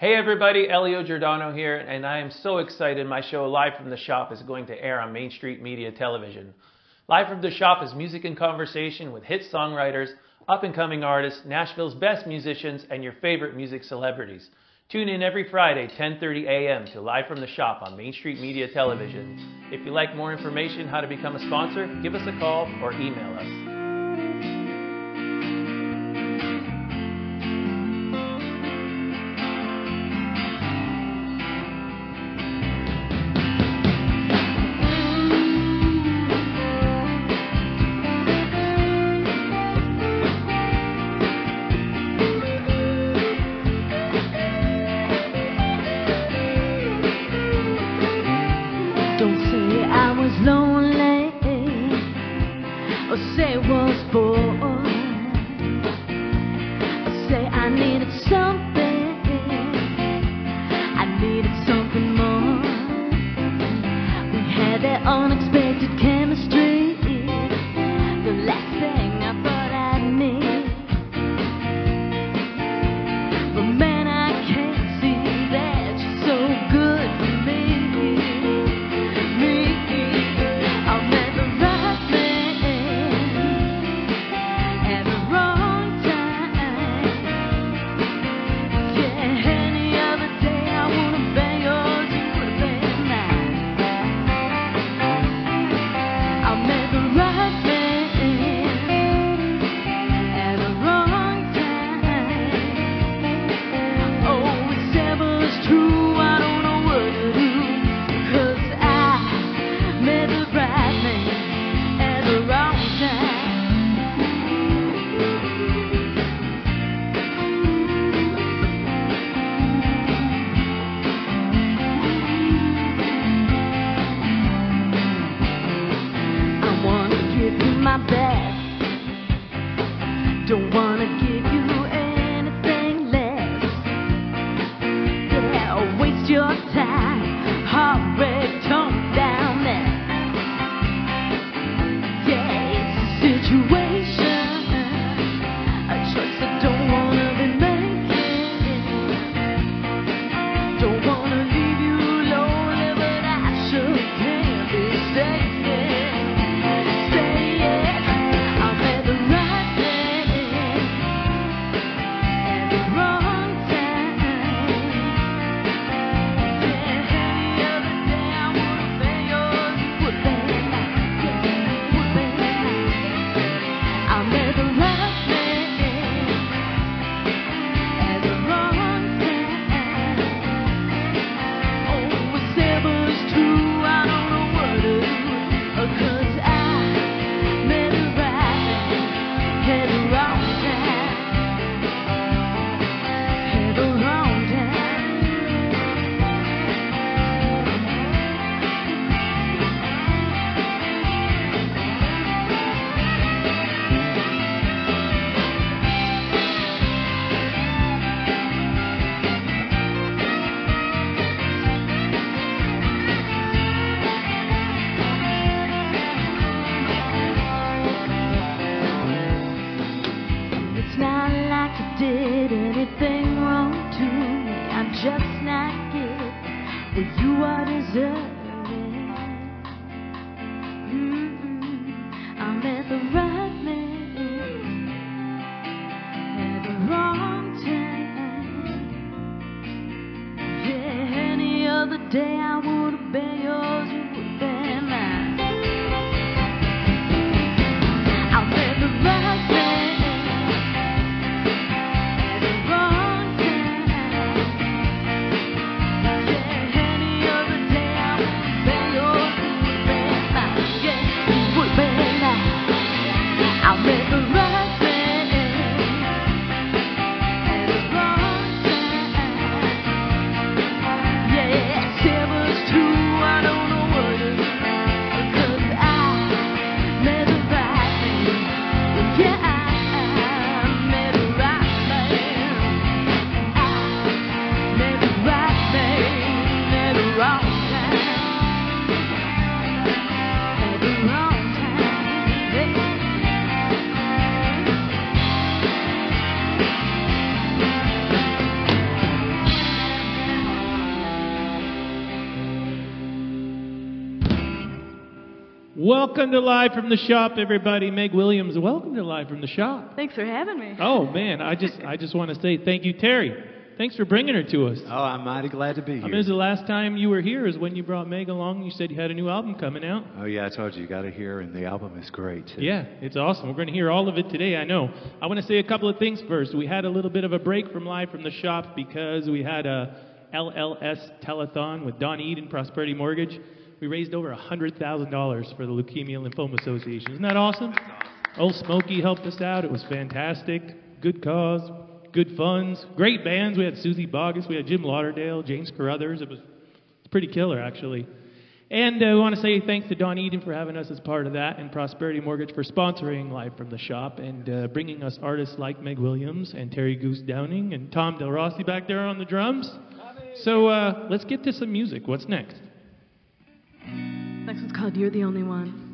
Hey everybody, Elio Giordano here, and I am so excited my show Live from the Shop is going to air on Main Street Media Television. Live from the Shop is music and conversation with hit songwriters, up and coming artists, Nashville's best musicians, and your favorite music celebrities. Tune in every Friday, 10:30 a.m. to Live from the Shop on Main Street Media Television. If you like more information how to become a sponsor, give us a call or email us. for you I deserve. Welcome to Live from the Shop, everybody. Meg Williams, welcome to Live from the Shop. Thanks for having me. Oh man, I just I just want to say thank you, Terry. Thanks for bringing her to us. Oh, I'm mighty glad to be I here. mean, this is the last time you were here is when you brought Meg along. You said you had a new album coming out. oh yeah, I told you, you got to hear, and the album is great. Too. Yeah, it's awesome. We're going to hear all of it today, I know. I want to say a couple of things first. We had a little bit of a break from Live from the Shop because we had a LLS telethon with Don Eden, Prosperity Mortgage. We raised over $100,000 for the Leukemia Lymphoma Association. Isn't that awesome? Old Smokey helped us out. It was fantastic. Good cause, good funds, great bands. We had Suzy Bogguss, we had Jim Lauderdale, James Carruthers. It was it's pretty killer, actually. And uh, we want to say thanks to Don Eden for having us as part of that, and Prosperity Mortgage for sponsoring Live from the Shop and uh, bringing us artists like Meg Williams and Terry Goose Downing and Tom Del Rossi back there on the drums. So uh, let's get to some music. What's next? Next one's called You're the Only One.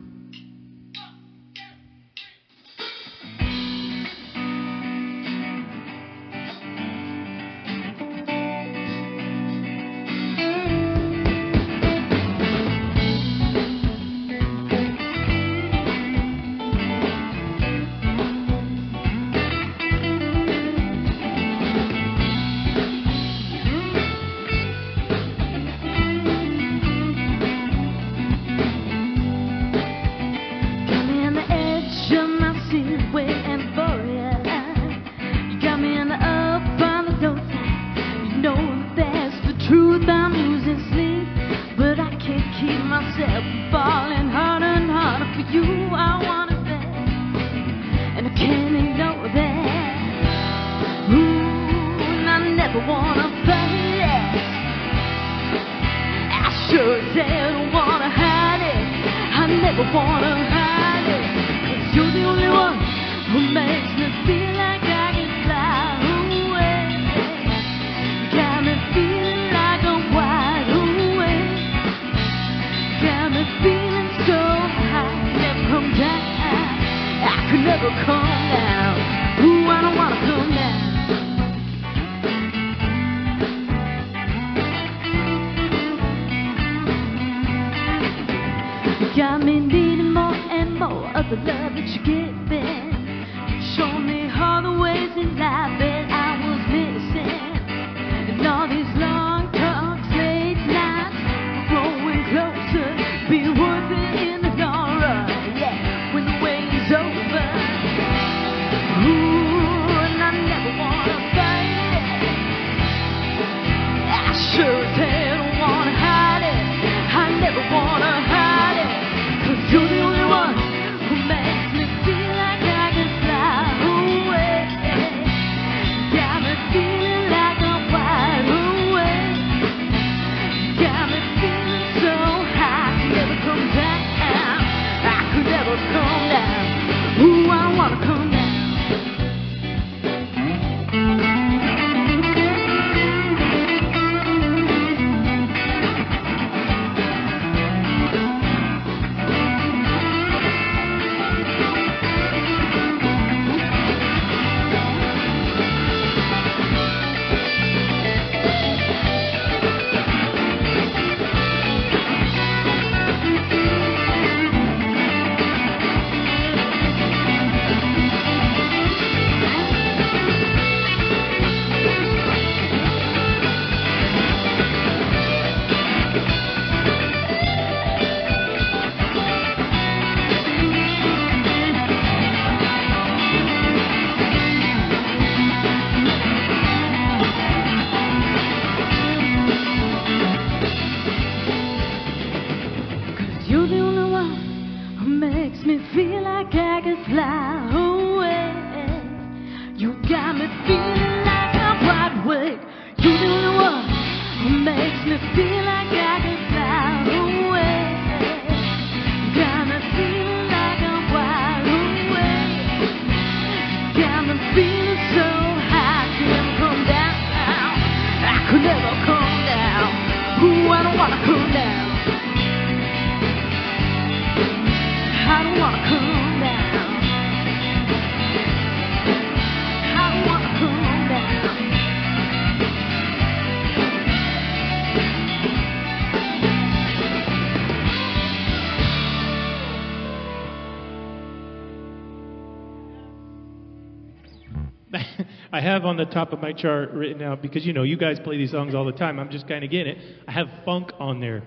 Have on the top of my chart written out because you know you guys play these songs all the time. I'm just kind of getting it. I have funk on there,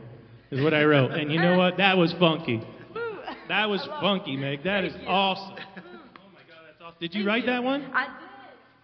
is what I wrote. And you know what? That was funky. That was funky, Meg. That is awesome. Oh my God, that's awesome. Did you write that one? I did.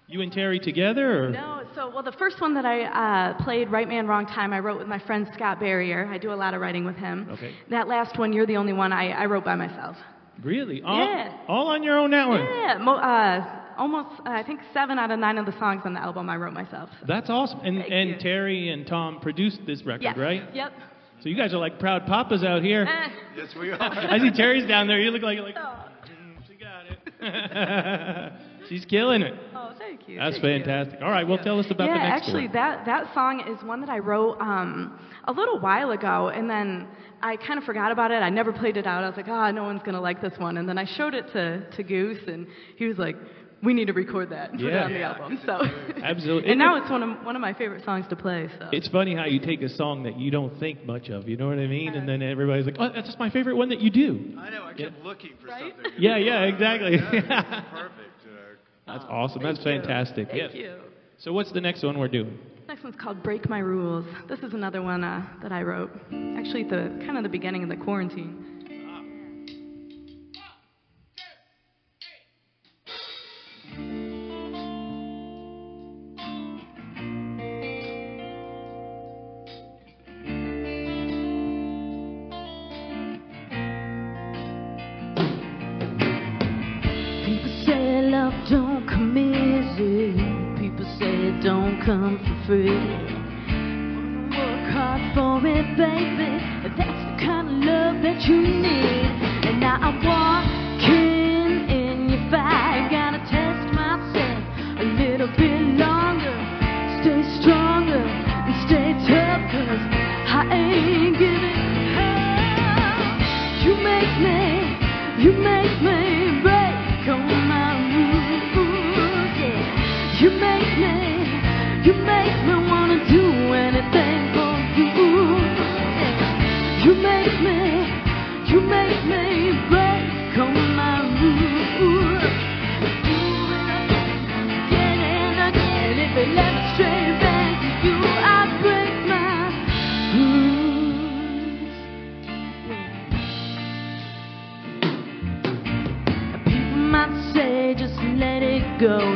You and Terry together, or? No, so well, the first one that I uh, played, Right Man, Wrong Time, I wrote with my friend Scott Barrier. I do a lot of writing with him. Okay. That last one, You're the Only One, I, I wrote by myself. Really? All, Yeah. all on your own that one? Yeah, mo- uh, almost, uh, I think seven out of nine of the songs on the album I wrote myself. So. That's awesome. And Thank and you. Terry and Tom produced this record, Yes. right? Yep. So you guys are like proud papas out here. Eh. Yes, we are. I see Terry's down there. You look like like Oh, "Mm, she got it. She's killing it. oh, thank you. That's thank you. fantastic. All right, well tell us about yeah, the next actually, one. that that song is one that I wrote um, a little while ago, and then I kind of forgot about it. I never played it out. I was like, ah, no one's gonna like this one. And then I showed it to to Goose, and he was like, we need to record that and put it Yeah. on the album. So Absolutely. and now it's one of one of my favorite songs to play. So It's funny how you take a song that you don't think much of, you know what I mean? And then everybody's like, "Oh, that's just my favorite one that you do." I know. I kept looking for Right? something. Yeah, yeah, exactly. Yeah, perfect. Uh, That's awesome. That's Thank you. fantastic. Thank Yeah. you. So what's the next one we're doing? Next one's called Break My Rules. This is another one uh, that I wrote. Actually, at the kind of the beginning of the quarantine. Come for free. Work hard for it, baby. If that's the kind of love that you need. And now I'm walking in your fire. Gotta test you. You make me, you make me break all my rules. Again and again. If it back to you, I'd break my rules. People might say just let it go.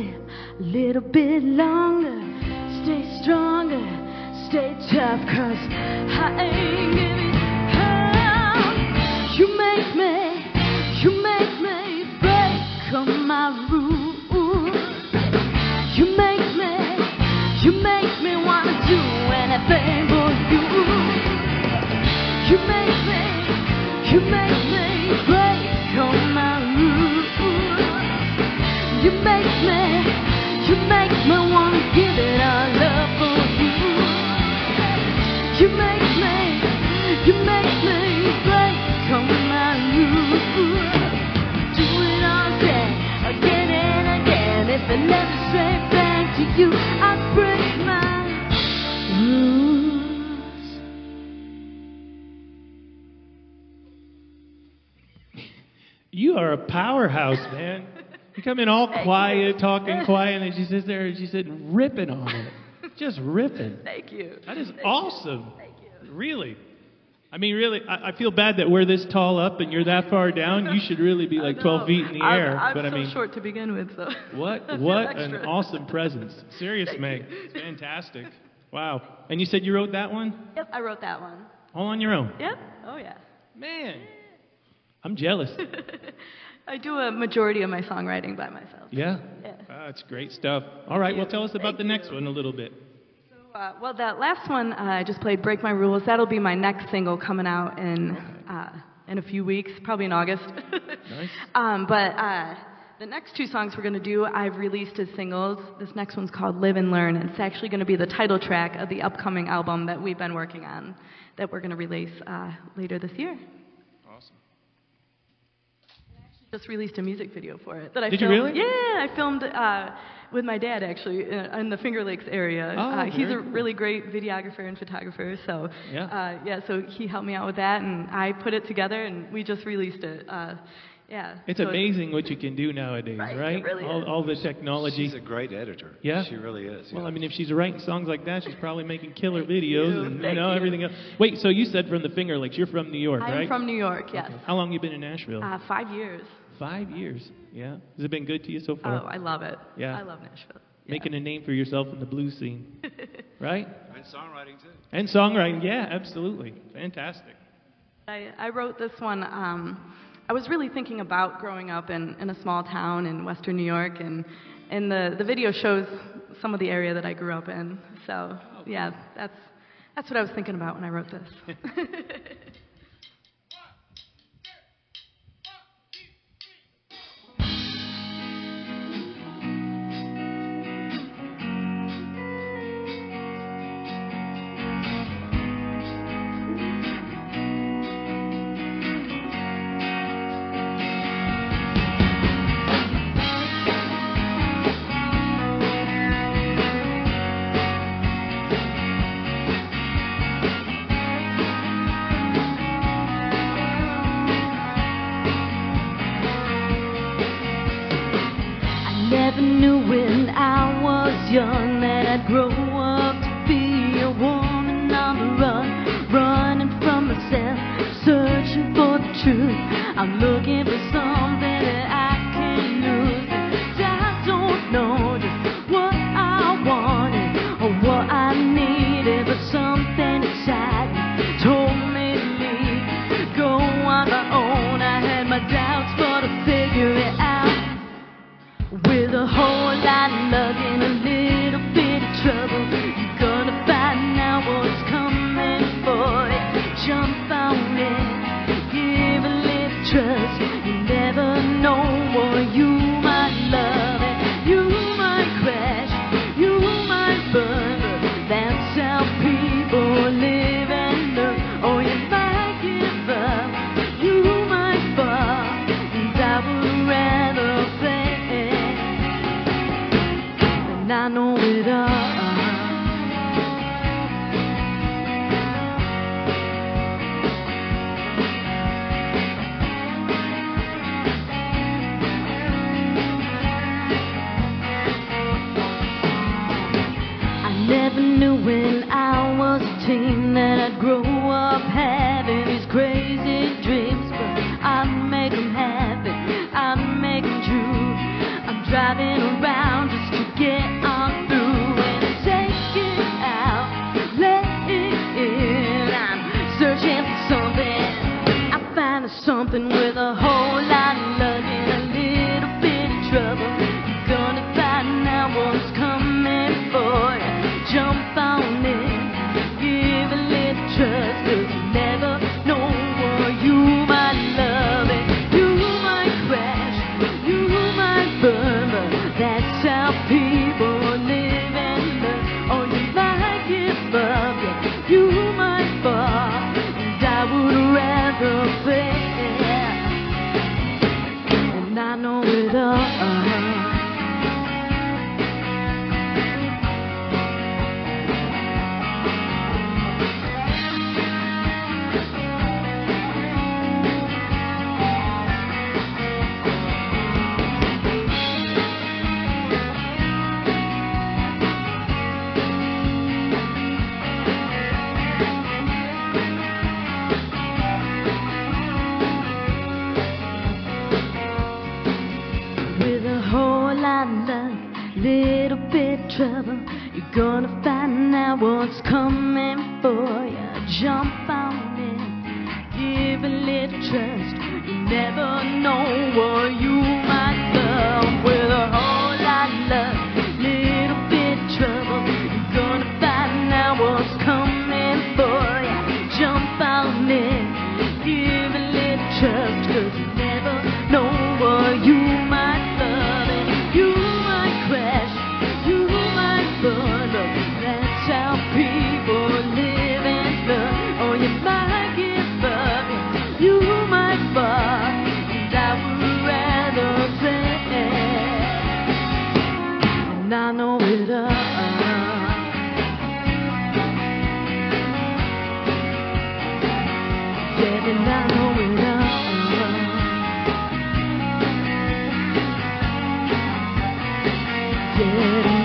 A little bit longer. Stay stronger, stay tough, cause I ain't giving up. You make me, you make me break all my rules. You make me, you make me wanna do anything for you. You make me, you make make me, you make me want to give it all up for you. You make me, you make me break my. Do it all again and again. If I stray back to you, I break my rules. You are a powerhouse, man. You come in all quiet, talking quiet, and she sits there and she's sitting ripping on it. Just ripping. Thank you. That is Thank you. awesome. Thank you. Really. I mean, really, I, I feel bad that we're this tall up and you're that far down. You should really be like 12 feet in the I'm, air. I'm but I mean, short to begin with, so. what what an awesome presence. Serious, Thank Meg. you. It's fantastic. Wow. And you said you wrote that one Yep, I wrote that one. all on your own. Yep. Oh yeah. Man, I'm jealous. I do a majority of my songwriting by myself. Yeah. Yeah. Ah, That's great stuff. All right, well, tell us about Thank the next you. one a little bit. Uh, well, that last one uh, I just played, "Break My Rules." That'll be my next single coming out in uh, in a few weeks, probably in August. Nice. um, but uh, the next two songs we're going to do, I've released as singles. This next one's called "Live and Learn." and It's actually going to be the title track of the upcoming album that we've been working on, that we're going to release uh, later this year. Just released a music video for it that I Did you really? Yeah, I filmed uh, with my dad actually uh, in the Finger Lakes area. Oh, uh, he's a cool. really great videographer and photographer, so Yeah. uh, yeah. So he helped me out with that, and I put it together, and we just released it. Yeah. It's so amazing what you can do nowadays, Right, it right? really all, is. all the technology. She's a great editor. Yeah? She really is. Well, yeah. I mean, if she's writing songs like that, she's probably making killer videos you, and you know you. everything else. Wait, so you said from the Finger Lakes, you're from New York, I'm right? from New York. Yes. How long you been in Nashville? Uh, five years. Five years. Yeah. Has it been good to you so far? Oh, I love it. Yeah. I love Nashville. Yeah. Making a name for yourself in the blues scene, right? and songwriting too. And songwriting, yeah, absolutely, fantastic. I, I wrote this one. Um, I was really thinking about growing up in, in a small town in western New York, and, and the, the video shows some of the area that I grew up in. So, oh, yeah, that's, that's what I was thinking about when I wrote this. I'm looking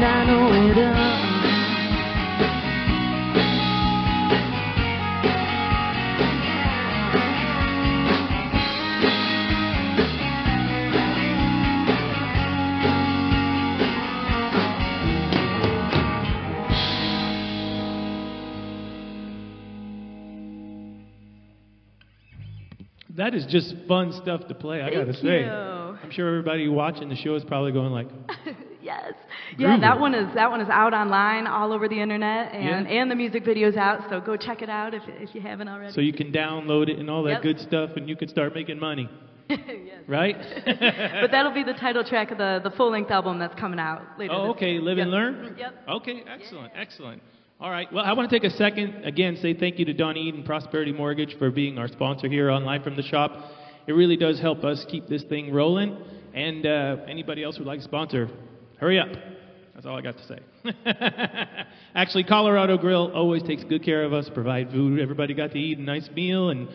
and I know it all. That is just fun stuff to play, I Thank gotta say. you. I'm sure everybody watching the show is probably going like, yes. Yeah, Groovy. that one is that one is out online all over the internet and Yeah. and the music video's out, so go check it out if if you haven't already. so you can download it and all that Yep. good stuff, and you can start making money, yes. right? But that'll be the title track of the the full length album that's coming out later. Oh, okay. year. Live and Yep. learn. Yep. Okay, excellent, excellent. All right. Well, I want to take a second again say thank you to Don Eden Prosperity Mortgage for being our sponsor here on Live from the Shop. It really does help us keep this thing rolling. And uh, anybody else who'd like to sponsor, hurry up. That's all I got to say. Actually, Colorado Grill always takes good care of us, provide food. Everybody got to eat a nice meal and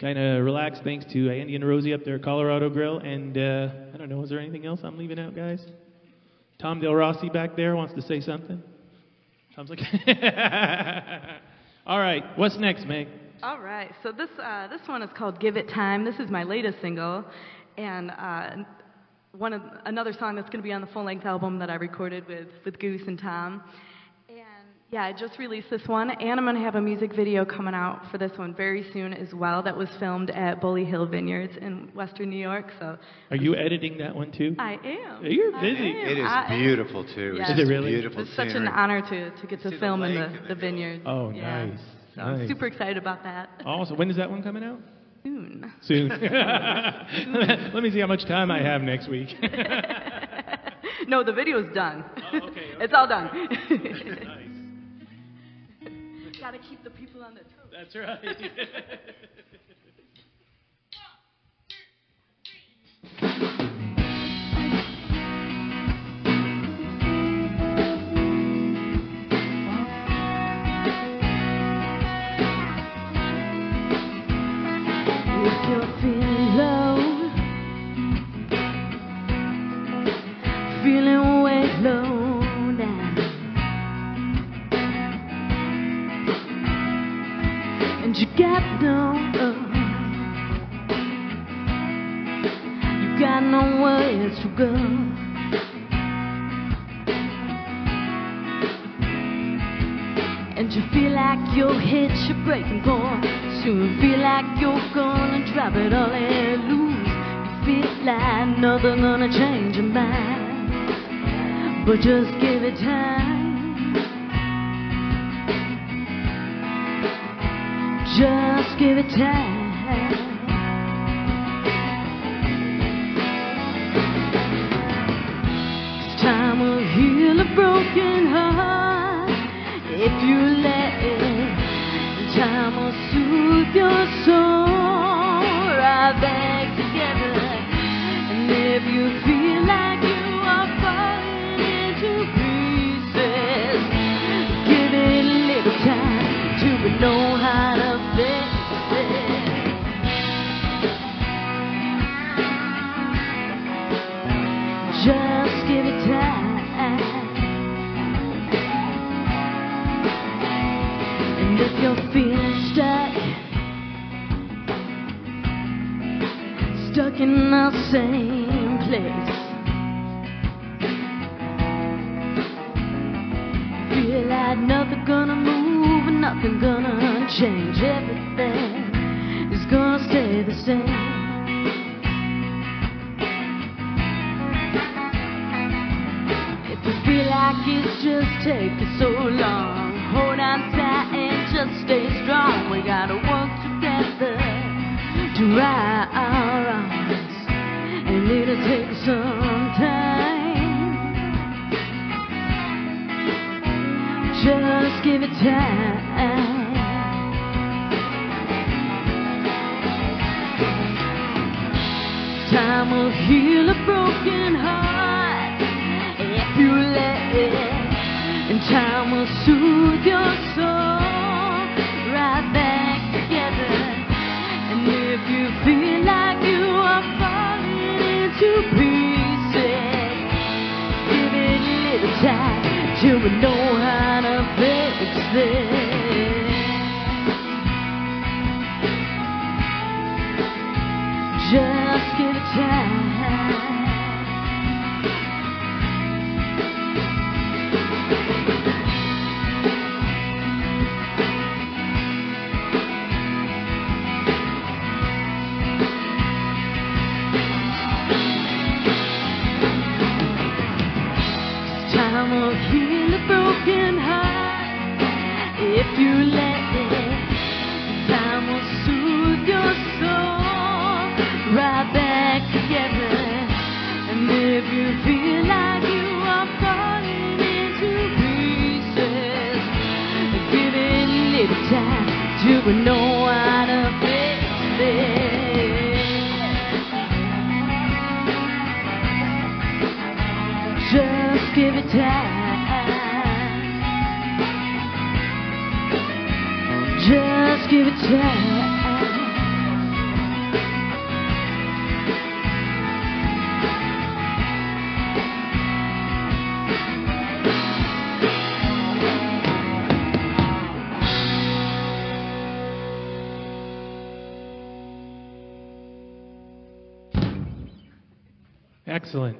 kind of relax. Thanks to Andy and Rosie up there at Colorado Grill. And uh, I don't know, is there anything else I'm leaving out, guys? Tom Del Rossi back there wants to say something. Tom's like, all right, what's next, Meg? All right. So this uh, this one is called "Give It Time." This is my latest single, and uh, one of another song that's going to be on the full length album that I recorded with with Goose and Tom. And yeah, I just released this one, and I'm going to have a music video coming out for this one very soon as well. That was filmed at Bully Hill Vineyards in Western New York. So Are you editing that one too? I am. You're I busy. am. It is I am. beautiful too. Yes. It's Is it really? Beautiful It's such an honor to, to get to See the film in the, in the the middle. vineyard. Oh, yeah. nice, So I'm nice. super excited about that. Awesome. When is that one coming out? Soon. Soon. Let me see how much time I have next week. no, the video's done. Oh, okay, it's all done. nice. Gotta keep the people on their toes. That's right. If got no, you got nowhere to go. And you feel like your hit your breaking point. Soon feel like you're gonna drop it all and lose. You feel like nothing gonna change your mind. But just give it time. Just give it time. Time will heal a broken heart if you let it. Time will soothe your soul right back together. And if you feel like you are falling into pieces, give it a little time to know how will heal a broken heart if you let it. Time will soothe your soul right back together. And if you feel like you are falling into pieces, give it time know give it time. Excellent.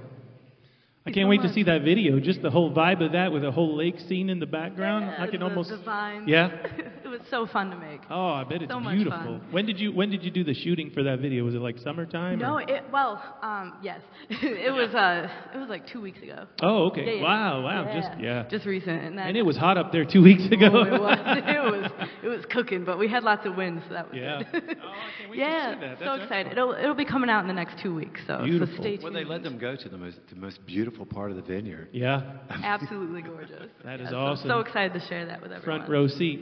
I can't wait to see that video. Just the whole vibe of that with a whole lake scene in the background. I can almost. the vines. Yeah? it was so fun to make. Oh, I bet it's So much beautiful. fun. When did you When did you do the shooting for that video? Was it like summertime? No, or- it well, um, yes, it was uh, it was like two weeks ago. Oh, okay. Yeah, yeah. Wow, wow. Just yeah. just recent, and then and it was hot up there two weeks ago. Oh, it was it was it was cooking, but we had lots of wind, so that was Yeah. good. Oh, I can't wait to yeah, see that. so That's excited. excellent. It'll it'll be coming out in the next two weeks, so Beautiful. so stay tuned. Well, they let them go to the most, the most beautiful part of the vineyard. yeah. Absolutely gorgeous. That is Yeah, so- awesome. So excited to share that with everyone. Front row seat.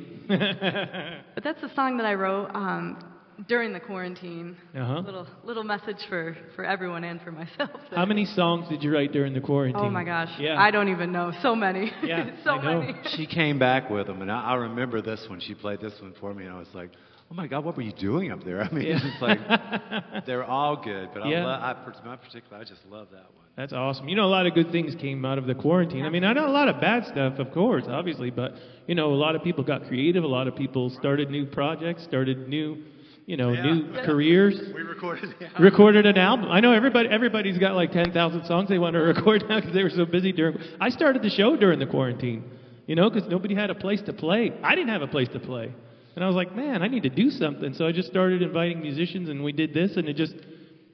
But that's the song that I wrote um, during the quarantine. Uh-huh. Little little message for for everyone and for myself. How many songs did you write during the quarantine? Oh my gosh. Yeah. I don't even know. So many. Yeah, so I know. many. She came back with them, and I, I remember this one. She played this one for me, and I was like, "Oh my God, what were you doing up there?" I mean, Yeah. it's like they're all good, but Yeah. I, lo- I, per- my particular, I just love that one. That's awesome. You know, a lot of good things came out of the quarantine. I mean, I know a lot of bad stuff, of course, obviously, but you know, a lot of people got creative. A lot of people started new projects, started new, you know, Yeah. new careers. We recorded the Recorded an album. I know everybody. Everybody's got like ten thousand songs they want to record now because they were so busy during. I started the show during the quarantine, you know, because nobody had a place to play. I didn't have a place to play, and I was like, man, I need to do something. So I just started inviting musicians, and we did this, and it just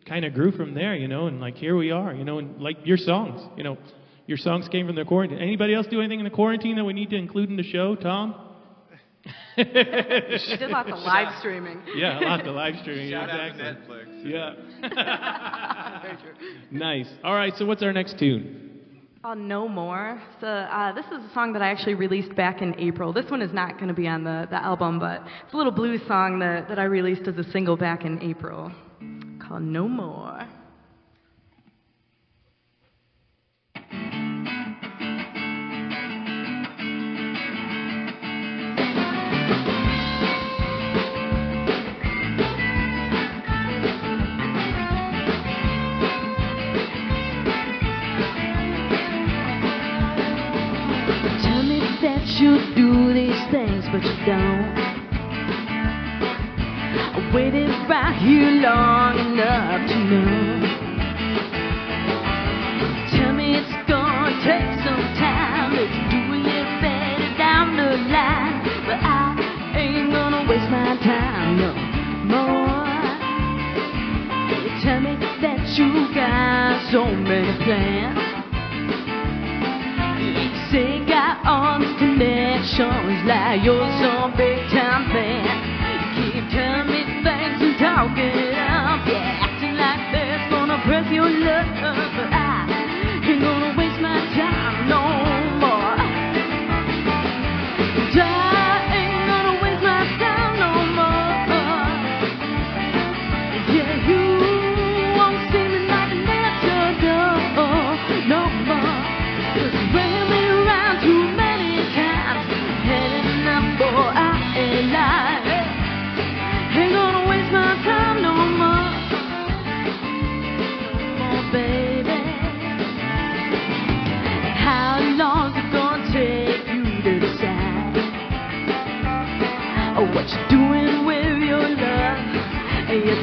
kind of grew from there, you know. And like here we are, you know, and like your songs, you know, your songs came from the quarantine. Anybody else do anything in the quarantine that we need to include in the show, Tom? We did lots of live streaming. Yeah, lots of live streaming. Shout out to exactly. Netflix. Yeah. Very true. nice. All right, so what's our next tune? Uh, no more. So uh, this is a song that I actually released back in April. This one is not going to be on the, the album, but it's a little blues song that, that I released as a single back in April called No More. but you don't. I waited by here long enough to know. Tell me it's gonna take some time. It's doing it better down the line, but I ain't gonna waste my time no more. Tell me that you got so many plans. Connections like you're some big time fan. You keep telling me things and talking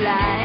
life?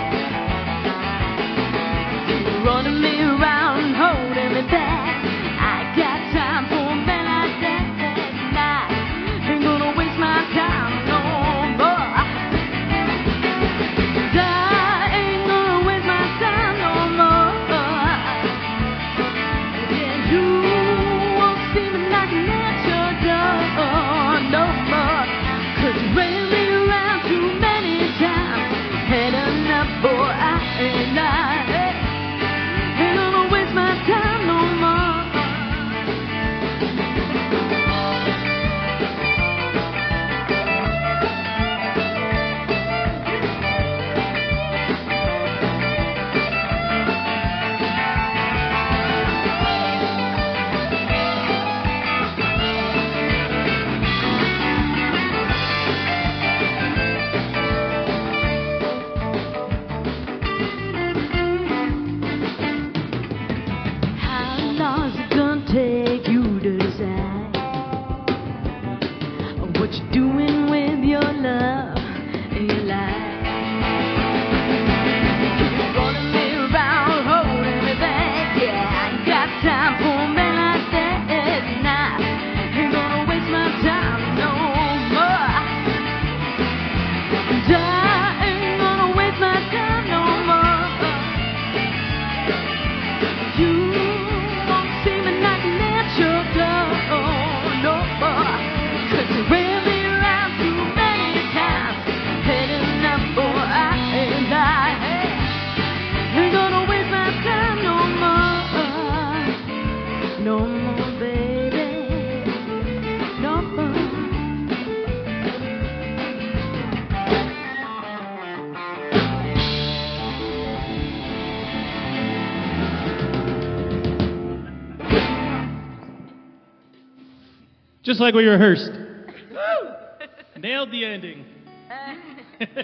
Just like we rehearsed. Nailed the ending.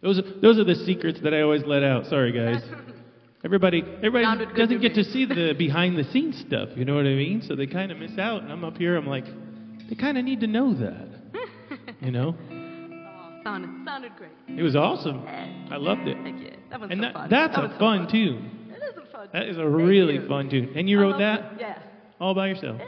those, are, those are the secrets that I always let out. Sorry, guys. Everybody, everybody doesn't get to see the behind the scenes stuff. You know what I mean? So they kind of miss out. And I'm up here. I'm like, they kind of need to know that. You know? Oh, sounded, sounded great. It was awesome. I loved it. Thank you. That was And so that, fun. that's that a so fun tune. It is a fun. That is a really fun tune. And you I wrote that it. Yeah. all by yourself?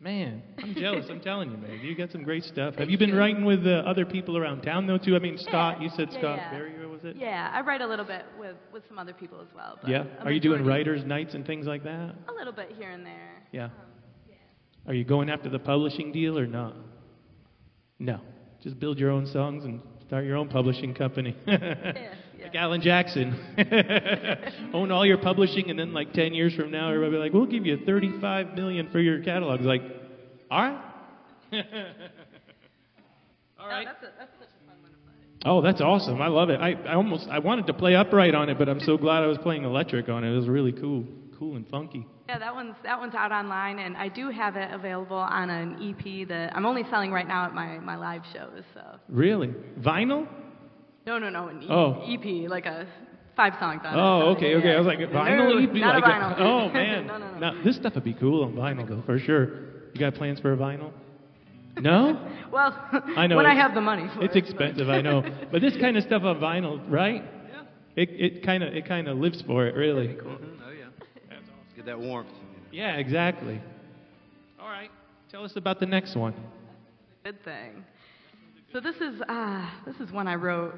Man, I'm jealous. I'm telling you, man. You got some great stuff. Have you been writing with uh, other people around town though too? I mean, Scott. You said Yeah, Scott yeah. Barrier was it? Yeah, I write a little bit with, with some other people as well. But Yeah. a Are you doing majority- writers' nights and things like that? A little bit here and there. Yeah. Are you going after the publishing deal or not? No. Just build your own songs and start your own publishing company. yeah. Like Alan Jackson. Own all your publishing, and then like 10 years from now, everybody will be like, we'll give you 35 million for your catalog. It's like, all right. all right. Oh, that's, a, that's such a fun one to play. Oh, that's awesome. I love it. I, I almost I wanted to play upright on it, but I'm so glad I was playing electric on it. It was really cool, cool and funky. Yeah, that one's that one's out online, and I do have it available on an EP that I'm only selling right now at my, my live shows. So Really? Vinyl? No, no, no, an e- Oh. EP like a five songs on. Oh, So, okay, yeah, okay. yeah. I was like, vinyl? You'd not like a a- oh man, no, no, no. Now, this stuff would be cool on vinyl though, for sure. You got plans for a vinyl? No? Well, I know when I have the money for It's it, expensive, I know. But this kind of stuff on vinyl, right? Yeah. It it kind of it kind of lives for it, really. Cool. Mm-hmm. Oh yeah. Get that warmth. Yeah, exactly. All right. Tell us about the next one. Good thing. So this is uh, this is one I wrote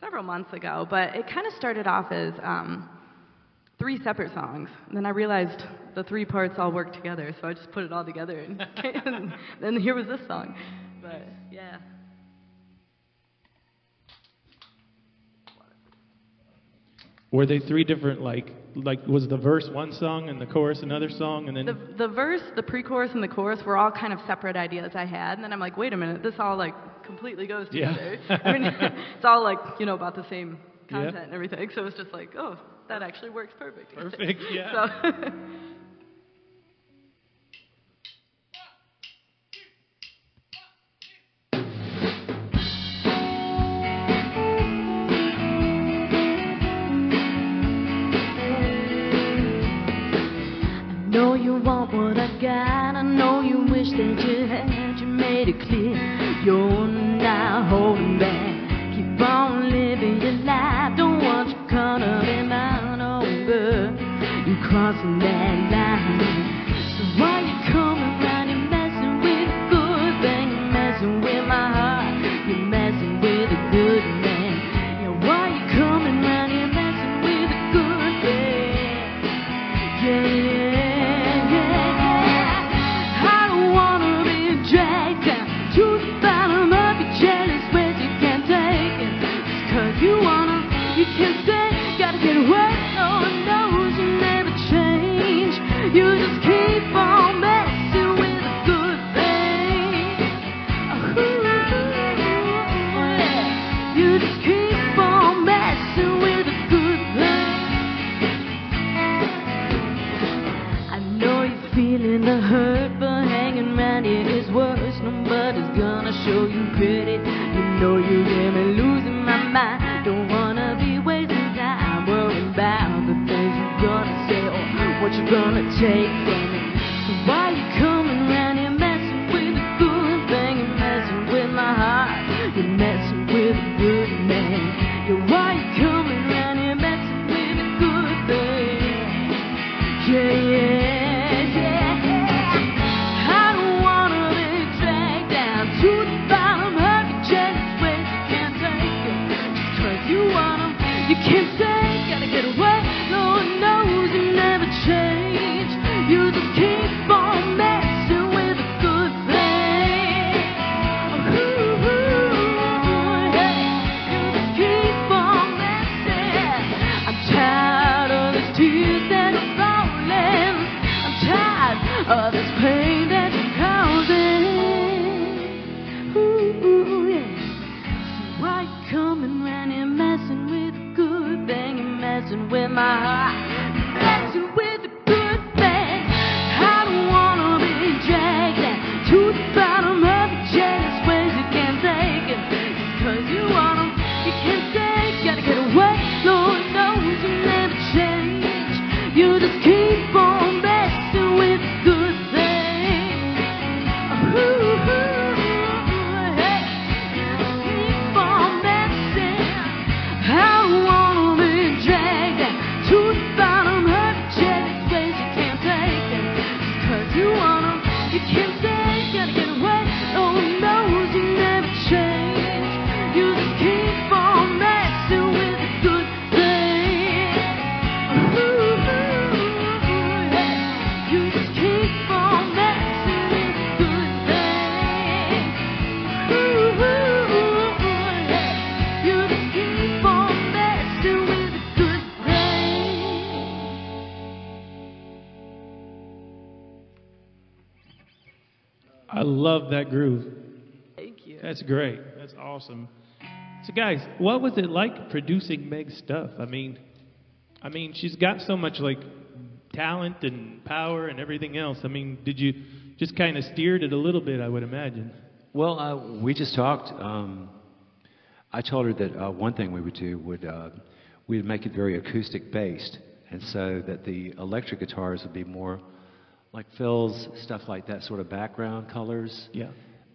several months ago, but it kind of started off as um, three separate songs. And then I realized the three parts all work together, so I just put it all together, and, and then here was this song. But yeah. Were they three different like like was the verse one song and the chorus another song and then The, the verse, the pre-chorus, and the chorus were all kind of separate ideas I had, and then I'm like, wait a minute, this all like completely goes Yeah. together. I mean, it's all like you know about the same Yeah. content and everything, so it's just like, oh, that actually works perfect. Perfect, yeah. So, want what I got. I know you wish that you had. You made it clear you're not holding back. Take I love that groove. thank you. That's great. That's awesome. So guys, what was it like producing Meg's stuff? I mean, I mean, she's got so much like talent and power and everything else. I mean, did you just kind of steered it a little bit? I would imagine. Well, uh, we just talked. Um, I told her that uh, one thing we would do would uh, we'd make it very acoustic based, and so that the electric guitars would be more like fills, stuff like that, sort of background colors. Yeah.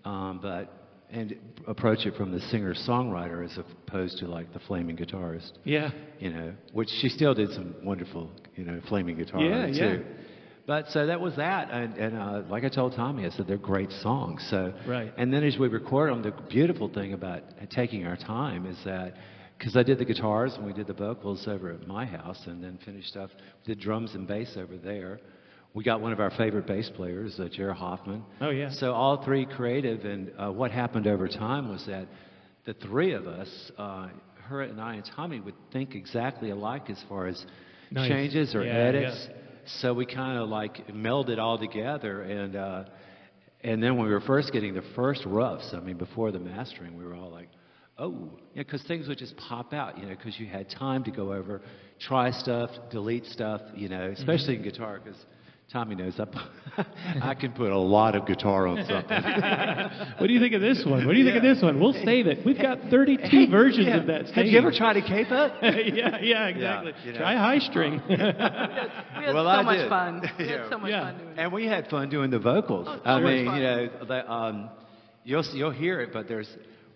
Um, but and approach it from the singer songwriter as opposed to like the flaming guitarist. Yeah. You know, which she still did some wonderful, you know, flaming guitar Yeah, it yeah. too. But so that was that, and, and uh, like I told Tommy, I said they're great songs. So Right. and then as we record them, the beautiful thing about taking our time is that because I did the guitars and we did the vocals over at my house, and then finished up did drums and bass over there. We got one of our favorite bass players, uh, Jared Hoffman. Oh, yeah. So all three creative, and uh, what happened over time was that the three of us, uh, her and I and Tommy, would think exactly alike as far as Nice. changes or Yeah, edits. yeah. So we kind of like melded all together, and uh, and then when we were first getting the first roughs, I mean, before the mastering, we were all like, oh, yeah, because things would just pop out, you know, because you had time to go over, try stuff, delete stuff, you know, especially in guitar, because Tommy knows I, I can put a lot of guitar on something. What do you think of this one? What do you think of this one? We'll save it. We've got 32 versions Yeah. of that. Have you ever tried a capo? yeah, yeah, exactly. you know. Try high string. We had Well, so I much did. fun. We Yeah. had so much Yeah. fun doing it. And we had fun doing the vocals. Oh, I much mean, fun. you know, the, um, you'll you'll hear it, but there's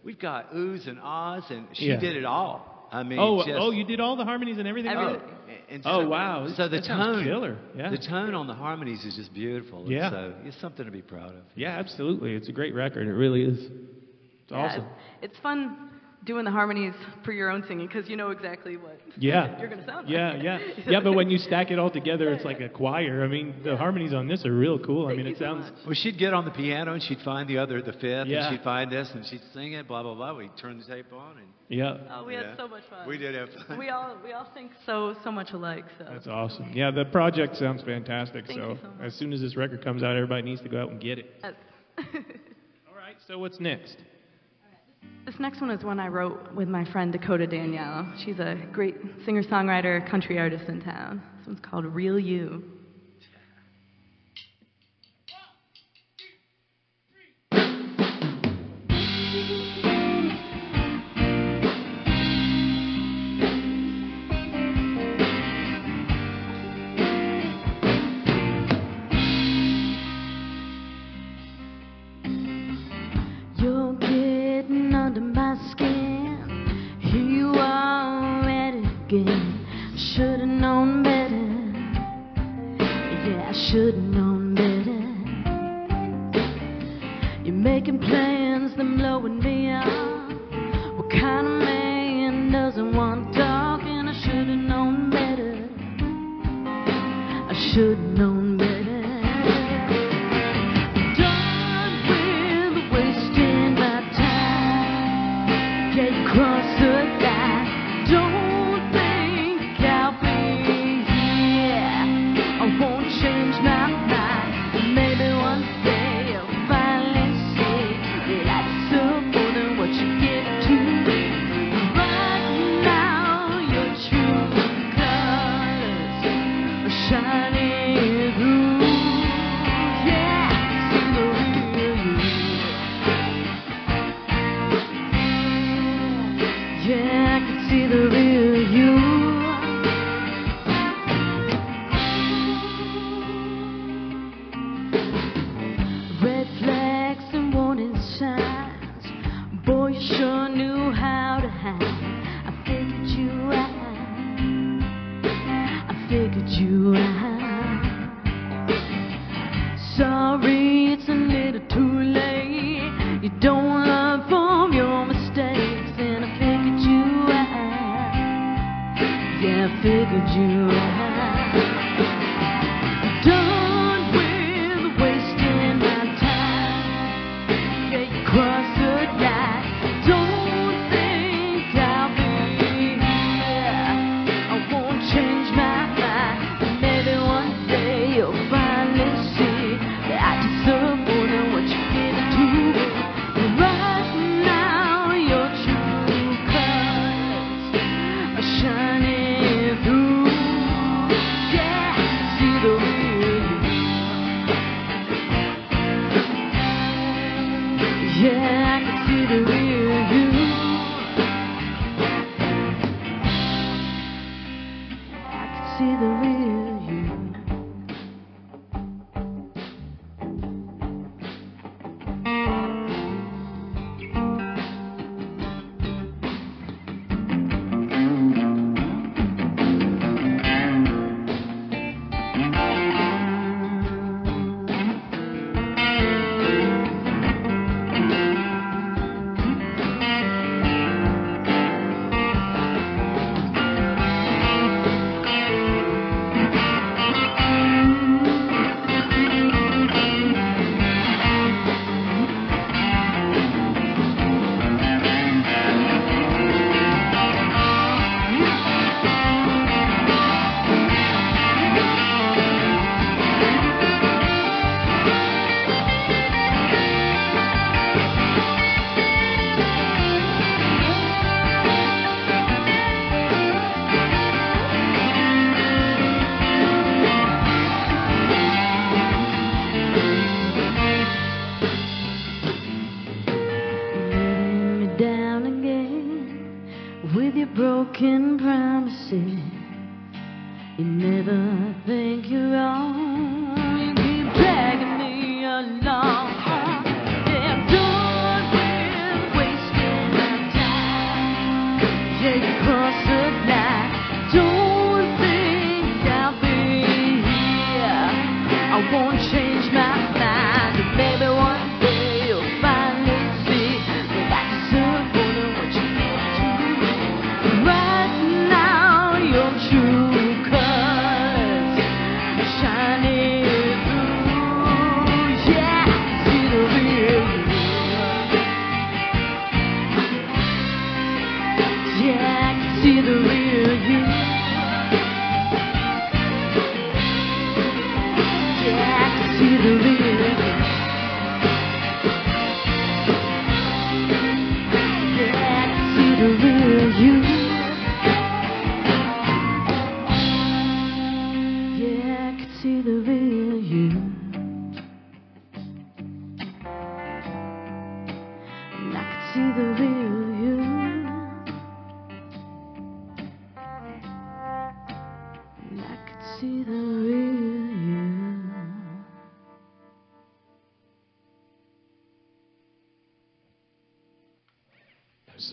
we've got oohs and ahs, and she Yeah. did it all. I mean, oh, just, oh, you did all the harmonies and everything. Everything. and Oh, wow. So the That tone, killer. Yeah. the tone on the harmonies is just beautiful. Yeah. So it's something to be proud of. Yeah, absolutely. It's a great record. It really is. It's Yeah, awesome. It's fun doing the harmonies for your own singing because you know exactly what Yeah. you're going to sound like. Yeah, like. yeah. Yeah, but when you stack it all together, it's like a choir. I mean, the harmonies on this are real cool. I mean, it so sounds. much. Well, she'd get on the piano and she'd find the other, the fifth, Yeah. and she'd find this, and she'd sing it, blah blah blah. We'd turn the tape on, and Yeah. Oh, we Yeah. had so much fun. we did have fun. We all we all think so so much alike. So That's awesome. Yeah, the project sounds fantastic. Thank so, you so much. as soon as this record comes out, everybody needs to go out and get it. Yes. All right. So what's next? This next one is one I wrote with my friend Dakota Danielle. She's a great singer songwriter, country artist in town. This one's called Real You. Blowing me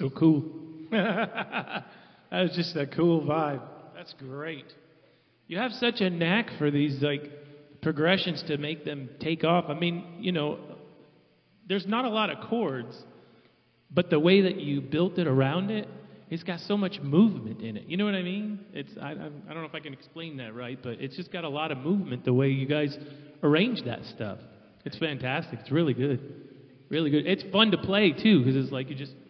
so cool. that was just a cool vibe. That's great. You have such a knack for these like progressions to make them take off. I mean, you know, there's not a lot of chords, but the way that you built it around it, it's got so much movement in it. You know what I mean? It's I, I, I don't know if I can explain that right, but it's just got a lot of movement the way you guys arrange that stuff. It's fantastic. It's really good, really good. It's fun to play too because it's like you just just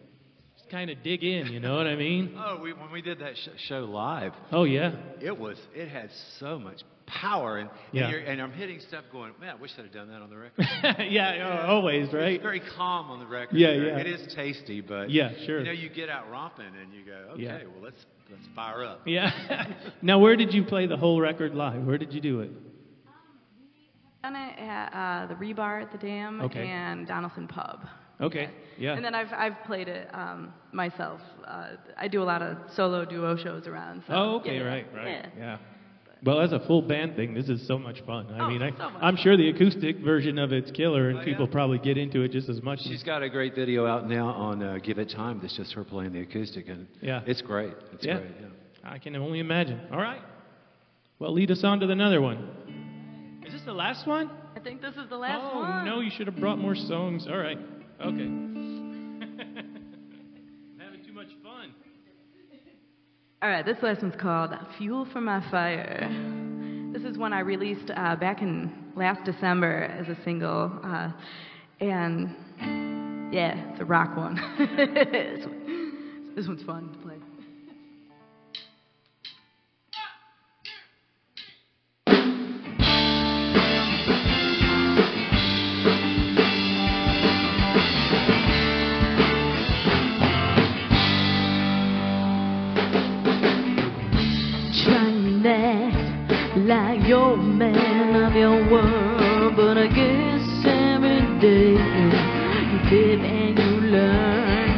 kind of dig in. You know what I mean? Oh, we, when we did that sh- show live, Oh yeah, it was it had so much power, and Yeah. and, you're, and I'm hitting stuff, going, man, I wish I'd have done that on the record. yeah, oh, always right. It's very calm on the record. Yeah, there. yeah. It is tasty, but Yeah, sure. You know, you get out romping and you go, okay, Yeah. well let's let's fire up. Yeah. now, where did you play the whole record live? Where did you do it? Done it at uh, the Rebar at the Dam Okay. and Donaldson Pub. Okay. Yeah. And then I've I've played it um, myself. Uh, I do a lot of solo duo shows around. So, oh, okay, yeah, right, right. Yeah. Yeah. Well, as a full band thing, this is so much fun. I Oh, mean, I, so I'm sure the acoustic version of it's killer, and Oh, people yeah. probably get into it just as much. She's got a great video out now on uh, Give It Time. That's just her playing the acoustic, and Yeah. it's great. It's yeah. great. Yeah. I can only imagine. All right. Well, lead us on to another one. Is this the last one? I think this is the last oh one. no, you should have brought more songs. All right. Okay. I'm having too much fun. All right, this last one's called Fuel for My Fire. This is one I released uh, back in last December as a single. Uh, and yeah, it's a rock one- this one's fun a man of your word, but I guess every day you live and you learn.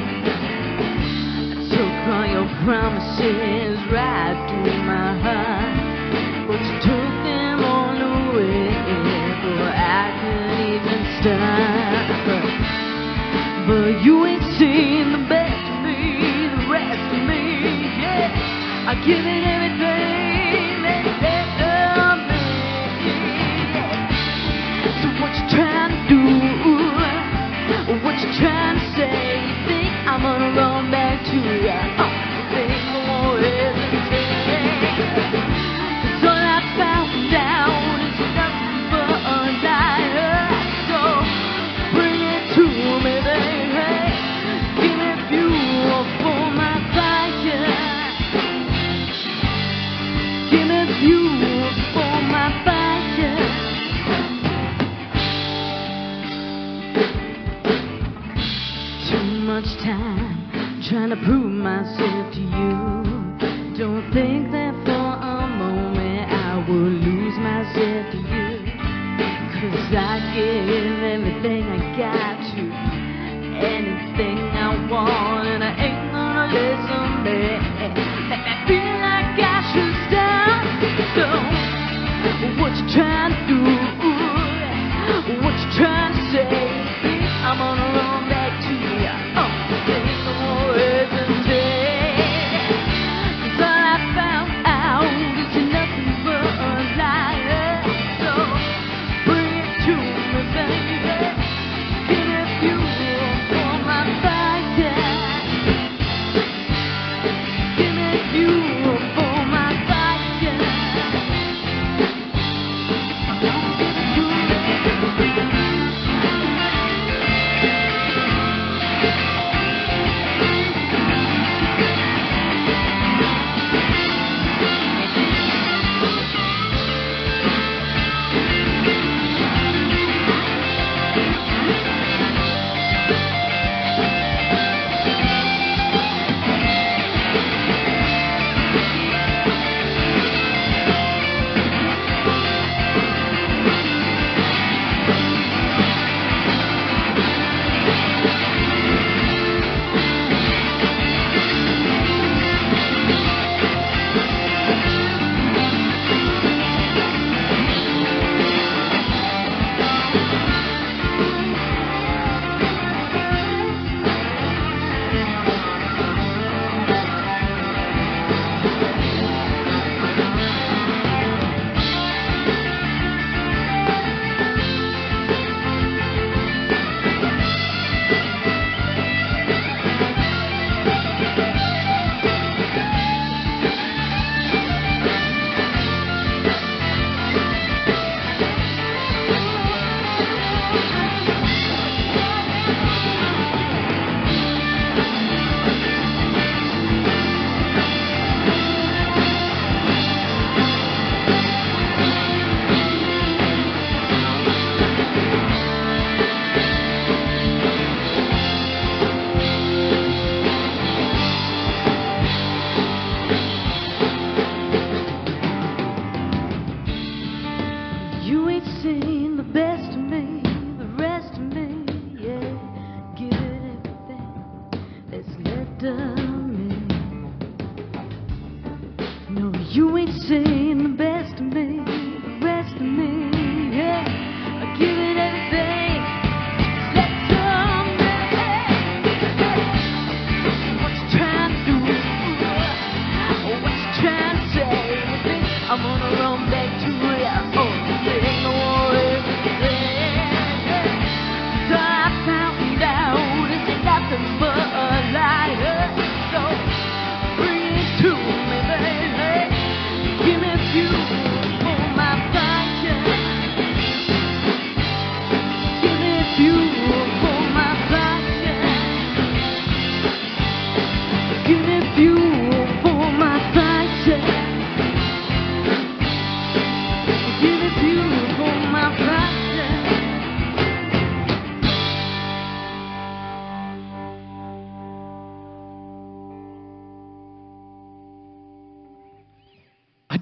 I took all your promises right through my heart, but you took them all away before I could even start. But you ain't seen the best of me, the rest of me, yeah. I give it everything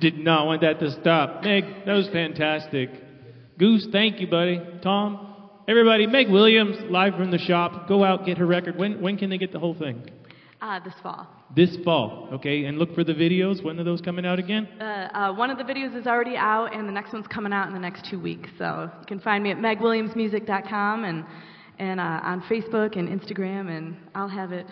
did not want that to stop. Meg, that was fantastic. Goose, thank you, buddy. Tom, everybody, Meg Williams, live from the shop. Go out, get her record. When, when can they get the whole thing? Uh, this fall. This fall, okay? And look for the videos. When are those coming out again? Uh, uh, one of the videos is already out, and the next one's coming out in the next two weeks. So you can find me at megwilliamsmusic.com and and uh, on Facebook and Instagram, and I'll have it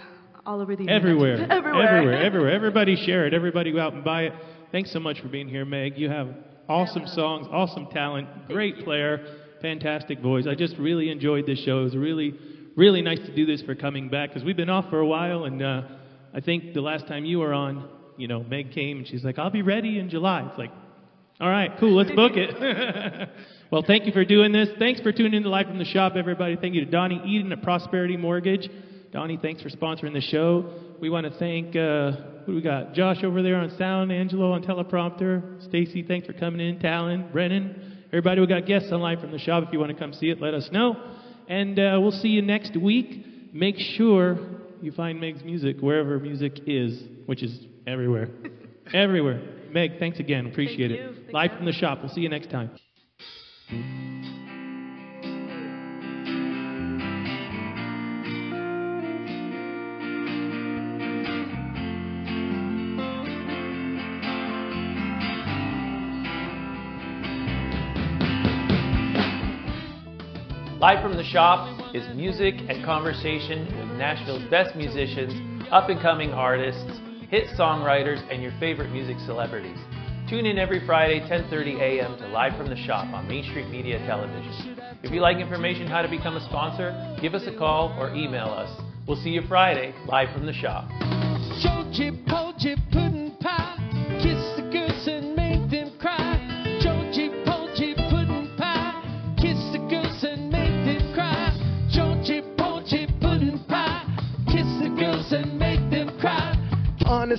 all over the internet. Everywhere. everywhere, Everywhere. Everywhere. Everybody share it. Everybody go out and buy it. Thanks so much for being here, Meg. You have awesome songs, awesome talent, great player, fantastic voice. I just really enjoyed this show. It was really, really nice to do this for coming back because we've been off for a while, and uh, I think the last time you were on, you know, Meg came and she's like, "I'll be ready in July." It's like, all right, cool, let's book it. well, thank you for doing this. Thanks for tuning in to Live from the Shop, everybody. Thank you to Donnie Eden at Prosperity Mortgage. Donnie, thanks for sponsoring the show. We want to thank, uh, who do we got? Josh over there on sound, Angelo on teleprompter, Stacy, thanks for coming in, Talon, Brennan. Everybody, we got guests on Live from the Shop. If you want to come see it, let us know. And uh, we'll see you next week. Make sure you find Meg's music wherever music is, which is everywhere. everywhere. Meg, thanks again. Appreciate Thank it. you. Live from the shop. We'll see you next time. Live from the Shop is music and conversation with Nashville's best musicians, up and coming artists, hit songwriters, and your favorite music celebrities. Tune in every Friday, 10:30 a.m. to Live from the Shop on Main Street Media Television. If you'd like information how to become a sponsor, give us a call or email us. We'll see you Friday, live from the shop.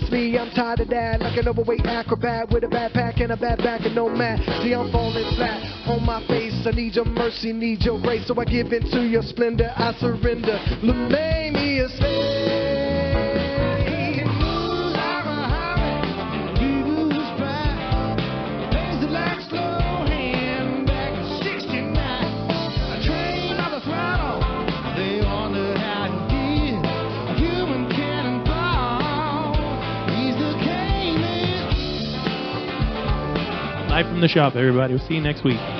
Honestly, I'm tired of that. Like an overweight acrobat with a backpack and a bad back and no mat. See, I'm falling flat on my face. I need your mercy, need your grace. So I give in to your splendor. I surrender. Lay me. Live from the shop, everybody. We'll see you next week.